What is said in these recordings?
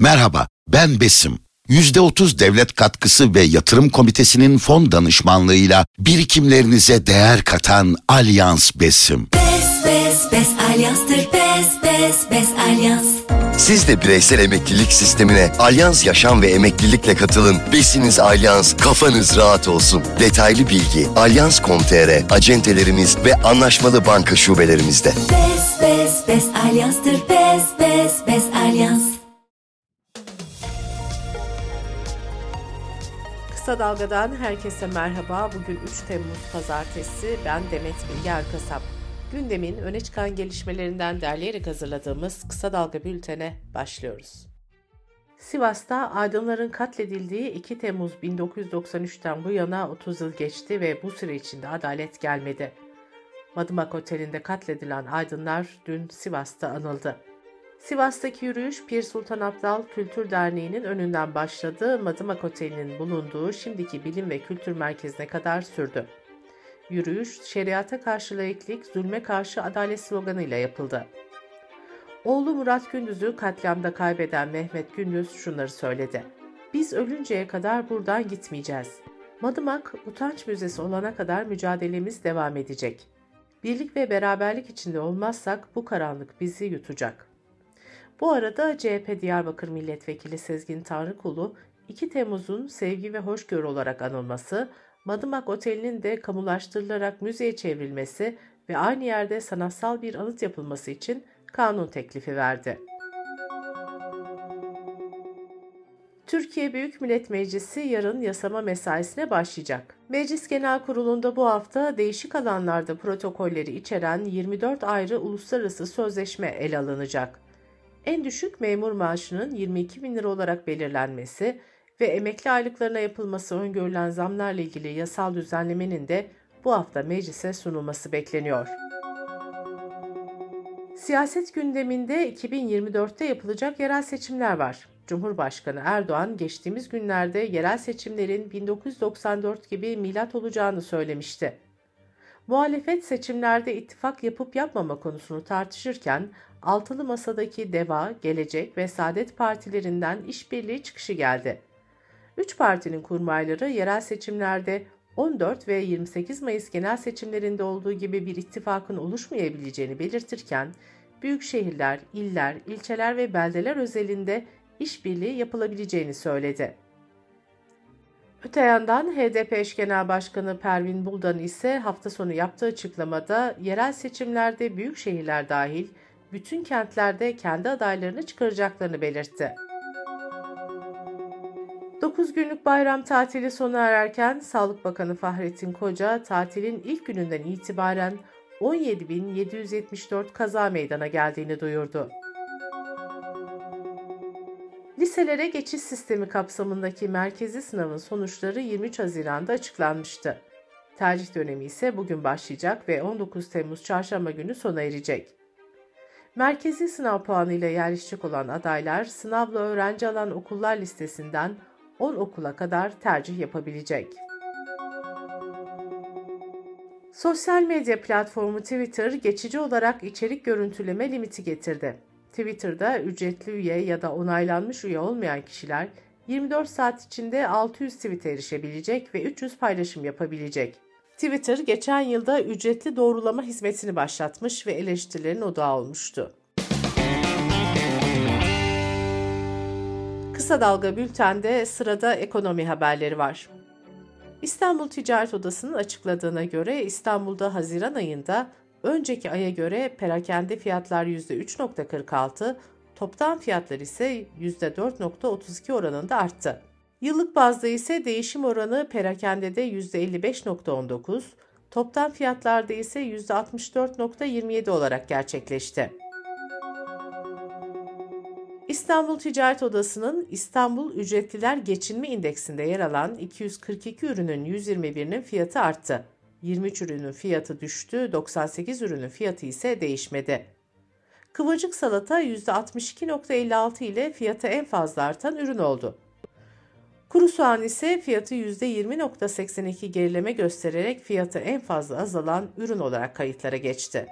Merhaba, ben Besim. %30 devlet katkısı ve yatırım komitesinin fon danışmanlığıyla birikimlerinize değer katan Alyans Besim. Bes bes bes alyanstır bes bes bes alyans. Siz de bireysel emeklilik sistemine Alyans Yaşam ve Emeklilikle katılın. Besiniz Alyans, kafanız rahat olsun. Detaylı bilgi alyans.com.tr, acentelerimiz ve anlaşmalı banka şubelerimizde. Bes bes bes alyanstır bes bes bes alyans. Kısa Dalga'dan herkese merhaba. Bugün 3 Temmuz Pazartesi. Ben Demet Bilge Erkasap. Gündemin öne çıkan gelişmelerinden derleyerek hazırladığımız Kısa Dalga bültene başlıyoruz. Sivas'ta aydınların katledildiği 2 Temmuz 1993'ten bu yana 30 yıl geçti ve bu süre içinde adalet gelmedi. Madımak Oteli'nde katledilen aydınlar dün Sivas'ta anıldı. Sivas'taki yürüyüş Pir Sultan Abdal Kültür Derneği'nin önünden başladı. Madımak Oteli'nin bulunduğu şimdiki Bilim ve Kültür Merkezi'ne kadar sürdü. Yürüyüş, şeriata karşı laiklik, zulme karşı adalet sloganıyla yapıldı. Oğlu Murat Gündüz'ü katliamda kaybeden Mehmet Gündüz şunları söyledi. Biz ölünceye kadar buradan gitmeyeceğiz. Madımak, utanç müzesi olana kadar mücadelemiz devam edecek. Birlik ve beraberlik içinde olmazsak bu karanlık bizi yutacak. Bu arada CHP Diyarbakır Milletvekili Sezgin Tanrıkulu, 2 Temmuz'un sevgi ve hoşgörü olarak anılması, Madımak Oteli'nin de kamulaştırılarak müzeye çevrilmesi ve aynı yerde sanatsal bir anıt yapılması için kanun teklifi verdi. Türkiye Büyük Millet Meclisi yarın yasama mesaisine başlayacak. Meclis Genel Kurulu'nda bu hafta değişik alanlarda protokolleri içeren 24 ayrı uluslararası sözleşme ele alınacak. En düşük memur maaşının 22 bin lira olarak belirlenmesi ve emekli aylıklarına yapılması öngörülen zamlarla ilgili yasal düzenlemenin de bu hafta meclise sunulması bekleniyor. Siyaset gündeminde 2024'te yapılacak yerel seçimler var. Cumhurbaşkanı Erdoğan geçtiğimiz günlerde yerel seçimlerin 1994 gibi milat olacağını söylemişti. Muhalefet seçimlerde ittifak yapıp yapmama konusunu tartışırken altılı masadaki DEVA, Gelecek ve Saadet partilerinden işbirliği çıkışı geldi. Üç partinin kurmayları yerel seçimlerde 14 ve 28 Mayıs genel seçimlerinde olduğu gibi bir ittifakın oluşmayabileceğini belirtirken, büyük şehirler, iller, ilçeler ve beldeler özelinde işbirliği yapılabileceğini söyledi. Öte yandan HDP eş genel başkanı Pervin Buldan ise hafta sonu yaptığı açıklamada yerel seçimlerde büyük şehirler dahil bütün kentlerde kendi adaylarını çıkaracaklarını belirtti. 9 günlük bayram tatili sona ererken Sağlık Bakanı Fahrettin Koca tatilin ilk gününden itibaren 17.774 kaza meydana geldiğini duyurdu. Liselere geçiş sistemi kapsamındaki merkezi sınavın sonuçları 23 Haziran'da açıklanmıştı. Tercih dönemi ise bugün başlayacak ve 19 Temmuz çarşamba günü sona erecek. Merkezi sınav puanıyla yerleşecek olan adaylar sınavla öğrenci alan okullar listesinden 10 okula kadar tercih yapabilecek. Sosyal medya platformu Twitter geçici olarak içerik görüntüleme limiti getirdi. Twitter'da ücretli üye ya da onaylanmış üye olmayan kişiler 24 saat içinde 600 tweet'e erişebilecek ve 300 paylaşım yapabilecek. Twitter geçen yılda ücretli doğrulama hizmetini başlatmış ve eleştirilerin odağı olmuştu. Kısa Dalga Bülten'de sırada ekonomi haberleri var. İstanbul Ticaret Odası'nın açıkladığına göre İstanbul'da Haziran ayında önceki aya göre perakende fiyatlar %3.46, toptan fiyatlar ise %4.32 oranında arttı. Yıllık bazda ise değişim oranı perakendede %55.19, toptan fiyatlarda ise %64.27 olarak gerçekleşti. İstanbul Ticaret Odası'nın İstanbul Ücretliler Geçinme İndeksinde yer alan 242 ürünün 121'inin fiyatı arttı. 23 ürünün fiyatı düştü, 98 ürünün fiyatı ise değişmedi. Kıvırcık salata %62.56 ile fiyatı en fazla artan ürün oldu. Kuru soğan ise fiyatı %20.82 gerileme göstererek fiyatı en fazla azalan ürün olarak kayıtlara geçti.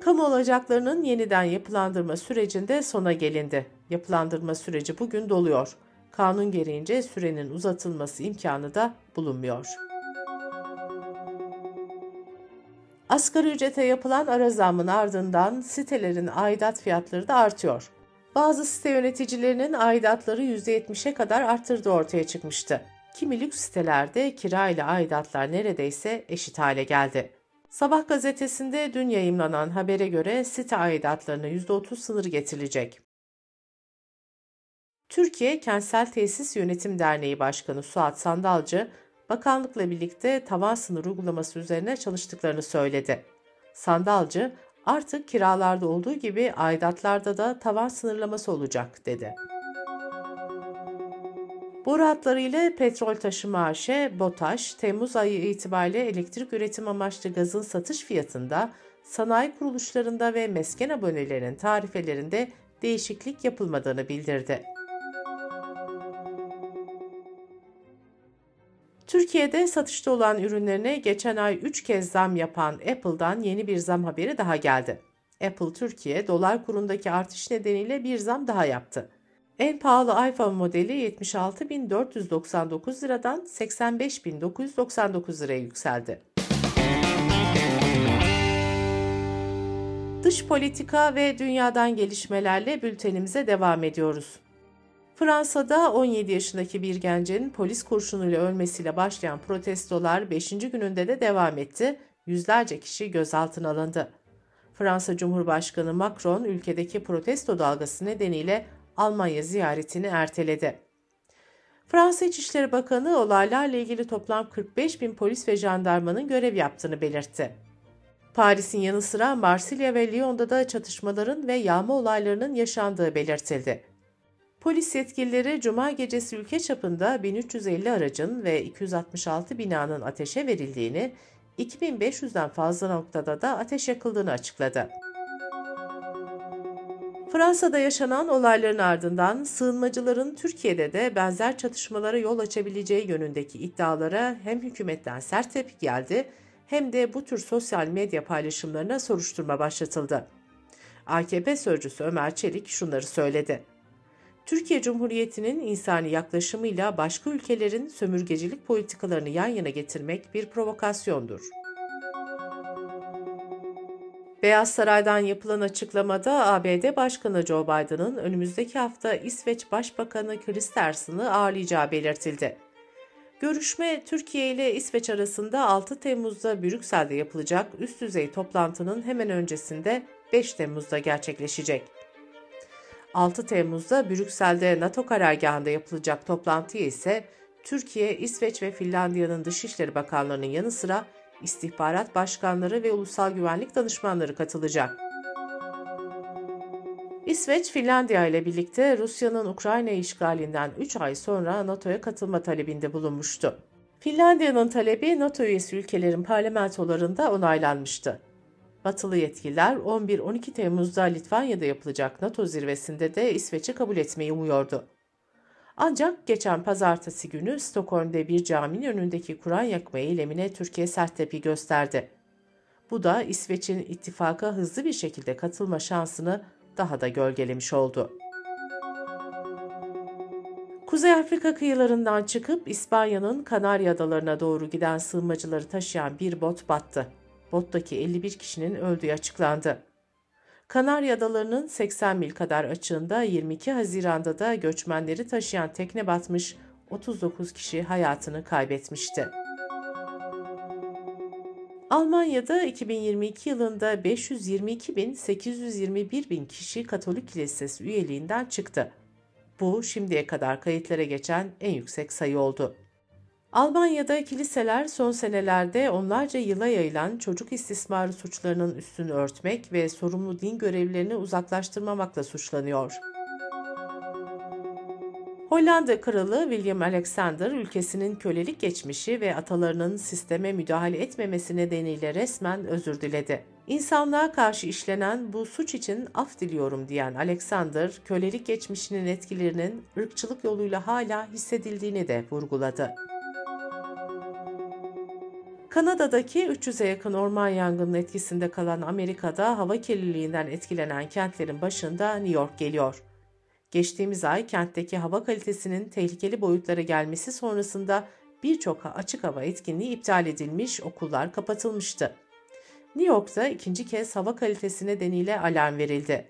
Kamu olacaklarının yeniden yapılandırma sürecinde sona gelindi. Yapılandırma süreci bugün doluyor. Kanun gereğince sürenin uzatılması imkanı da bulunmuyor. Asgari ücrete yapılan ara zammın ardından sitelerin aidat fiyatları da artıyor. Bazı site yöneticilerinin aidatları %70'e kadar arttırdığı ortaya çıkmıştı. Kimi lüks sitelerde kira ile aidatlar neredeyse eşit hale geldi. Sabah gazetesinde dün yayımlanan habere göre site aidatlarına %30 sınırı getirilecek. Türkiye Kentsel Tesis Yönetim Derneği Başkanı Suat Sandalcı, bakanlıkla birlikte tavan sınır uygulaması üzerine çalıştıklarını söyledi. Sandalcı, artık kiralarda olduğu gibi aidatlarda da tavan sınırlaması olacak dedi. Boru hatları petrol taşıma AŞ, BOTAŞ, Temmuz ayı itibariyle elektrik üretim amaçlı gazın satış fiyatında, sanayi kuruluşlarında ve mesken abonelerinin tarifelerinde değişiklik yapılmadığını bildirdi. Türkiye'de satışta olan ürünlerine geçen ay 3 kez zam yapan Apple'dan yeni bir zam haberi daha geldi. Apple Türkiye dolar kurundaki artış nedeniyle bir zam daha yaptı. En pahalı iPhone modeli 76.499 liradan 85.999 liraya yükseldi. Dış politika ve dünyadan gelişmelerle bültenimize devam ediyoruz. Fransa'da 17 yaşındaki bir gencin polis kurşunuyla ölmesiyle başlayan protestolar 5. gününde de devam etti. Yüzlerce kişi gözaltına alındı. Fransa Cumhurbaşkanı Macron ülkedeki protesto dalgası nedeniyle Almanya ziyaretini erteledi. Fransa İçişleri Bakanı olaylarla ilgili toplam 45 bin polis ve jandarmanın görev yaptığını belirtti. Paris'in yanı sıra Marsilya ve Lyon'da da çatışmaların ve yağma olaylarının yaşandığı belirtildi. Polis yetkilileri Cuma gecesi ülke çapında 1350 aracın ve 266 binanın ateşe verildiğini, 2500'den fazla noktada da ateş yakıldığını açıkladı. Fransa'da yaşanan olayların ardından sığınmacıların Türkiye'de de benzer çatışmalara yol açabileceği yönündeki iddialara hem hükümetten sert tepki geldi hem de bu tür sosyal medya paylaşımlarına soruşturma başlatıldı. AKP sözcüsü Ömer Çelik şunları söyledi. Türkiye Cumhuriyeti'nin insani yaklaşımıyla başka ülkelerin sömürgecilik politikalarını yan yana getirmek bir provokasyondur. Beyaz Saray'dan yapılan açıklamada ABD Başkanı Joe Biden'ın önümüzdeki hafta İsveç Başbakanı Kristersson'ı ağırlayacağı belirtildi. Görüşme Türkiye ile İsveç arasında 6 Temmuz'da Brüksel'de yapılacak üst düzey toplantının hemen öncesinde 5 Temmuz'da gerçekleşecek. 6 Temmuz'da Brüksel'de NATO karargahında yapılacak toplantıya ise Türkiye, İsveç ve Finlandiya'nın Dışişleri Bakanlarının yanı sıra istihbarat başkanları ve ulusal güvenlik danışmanları katılacak. İsveç, Finlandiya ile birlikte Rusya'nın Ukrayna işgalinden 3 ay sonra NATO'ya katılma talebinde bulunmuştu. Finlandiya'nın talebi NATO üyesi ülkelerin parlamentolarında onaylanmıştı. Batılı yetkililer 11-12 Temmuz'da Litvanya'da yapılacak NATO zirvesinde de İsveç'i kabul etmeyi umuyordu. Ancak geçen pazartesi günü Stockholm'de bir caminin önündeki Kur'an yakma eylemine Türkiye sert tepki gösterdi. Bu da İsveç'in ittifaka hızlı bir şekilde katılma şansını daha da gölgelemiş oldu. Kuzey Afrika kıyılarından çıkıp İspanya'nın Kanarya Adalarına doğru giden sığınmacıları taşıyan bir bot battı. Bottaki 51 kişinin öldüğü açıklandı. Kanarya Adaları'nın 80 mil kadar açığında 22 Haziran'da da göçmenleri taşıyan tekne batmış, 39 kişi hayatını kaybetmişti. Almanya'da 2022 yılında 522.821 bin kişi Katolik Kilisesi üyeliğinden çıktı. Bu şimdiye kadar kayıtlara geçen en yüksek sayı oldu. Almanya'da kiliseler son senelerde onlarca yıla yayılan çocuk istismarı suçlarının üstünü örtmek ve sorumlu din görevlilerini uzaklaştırmamakla suçlanıyor. Hollanda Kralı William Alexander ülkesinin kölelik geçmişi ve atalarının sisteme müdahale etmemesi nedeniyle resmen özür diledi. İnsanlığa karşı işlenen bu suç için af diliyorum diyen Alexander, kölelik geçmişinin etkilerinin ırkçılık yoluyla hala hissedildiğini de vurguladı. Kanada'daki 300'e yakın orman yangının etkisinde kalan Amerika'da hava kirliliğinden etkilenen kentlerin başında New York geliyor. Geçtiğimiz ay kentteki hava kalitesinin tehlikeli boyutlara gelmesi sonrasında birçok açık hava etkinliği iptal edilmiş, okullar kapatılmıştı. New York'ta ikinci kez hava kalitesi nedeniyle alarm verildi.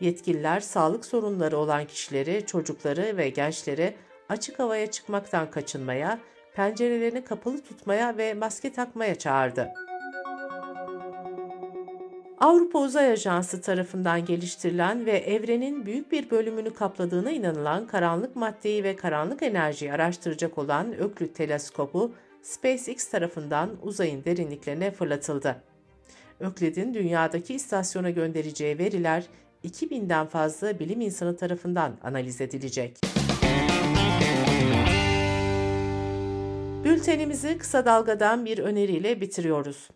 Yetkililer sağlık sorunları olan kişileri, çocukları ve gençleri açık havaya çıkmaktan kaçınmaya, pencerelerini kapalı tutmaya ve maske takmaya çağırdı. Avrupa Uzay Ajansı tarafından geliştirilen ve evrenin büyük bir bölümünü kapladığına inanılan karanlık maddeyi ve karanlık enerjiyi araştıracak olan Öklüt teleskobu SpaceX tarafından uzayın derinliklerine fırlatıldı. Öklid'in dünyadaki istasyona göndereceği veriler 2000'den fazla bilim insanı tarafından analiz edilecek. Bültenimizi kısa dalgadan bir öneriyle bitiriyoruz.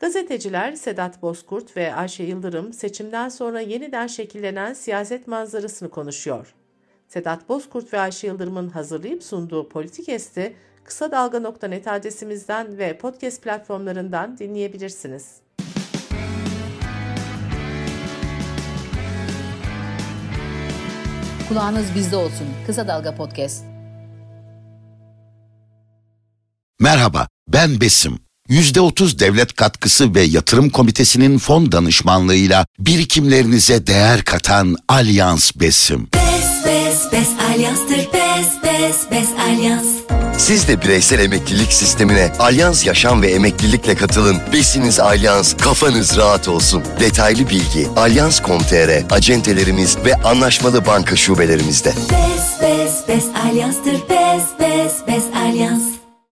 Gazeteciler Sedat Bozkurt ve Ayşe Yıldırım seçimden sonra yeniden şekillenen siyaset manzarasını konuşuyor. Sedat Bozkurt ve Ayşe Yıldırım'ın hazırlayıp sunduğu Politik Esti kısa dalga.net adresimizden ve podcast platformlarından dinleyebilirsiniz. Kulağınız bizde olsun. Kısa Dalga Podcast. Merhaba, ben Besim. %30 devlet katkısı ve yatırım komitesinin fon danışmanlığıyla birikimlerinize değer katan Alyans Besim. Bes bes bes alyanstır bes bes bes alyans. Siz de bireysel emeklilik sistemine Alyans Yaşam ve Emeklilikle katılın. Besiniz Alyans, kafanız rahat olsun. Detaylı bilgi alyans.com.tr, acentelerimiz ve anlaşmalı banka şubelerimizde. Bes bes bes alyanstır bes bes bes alyans.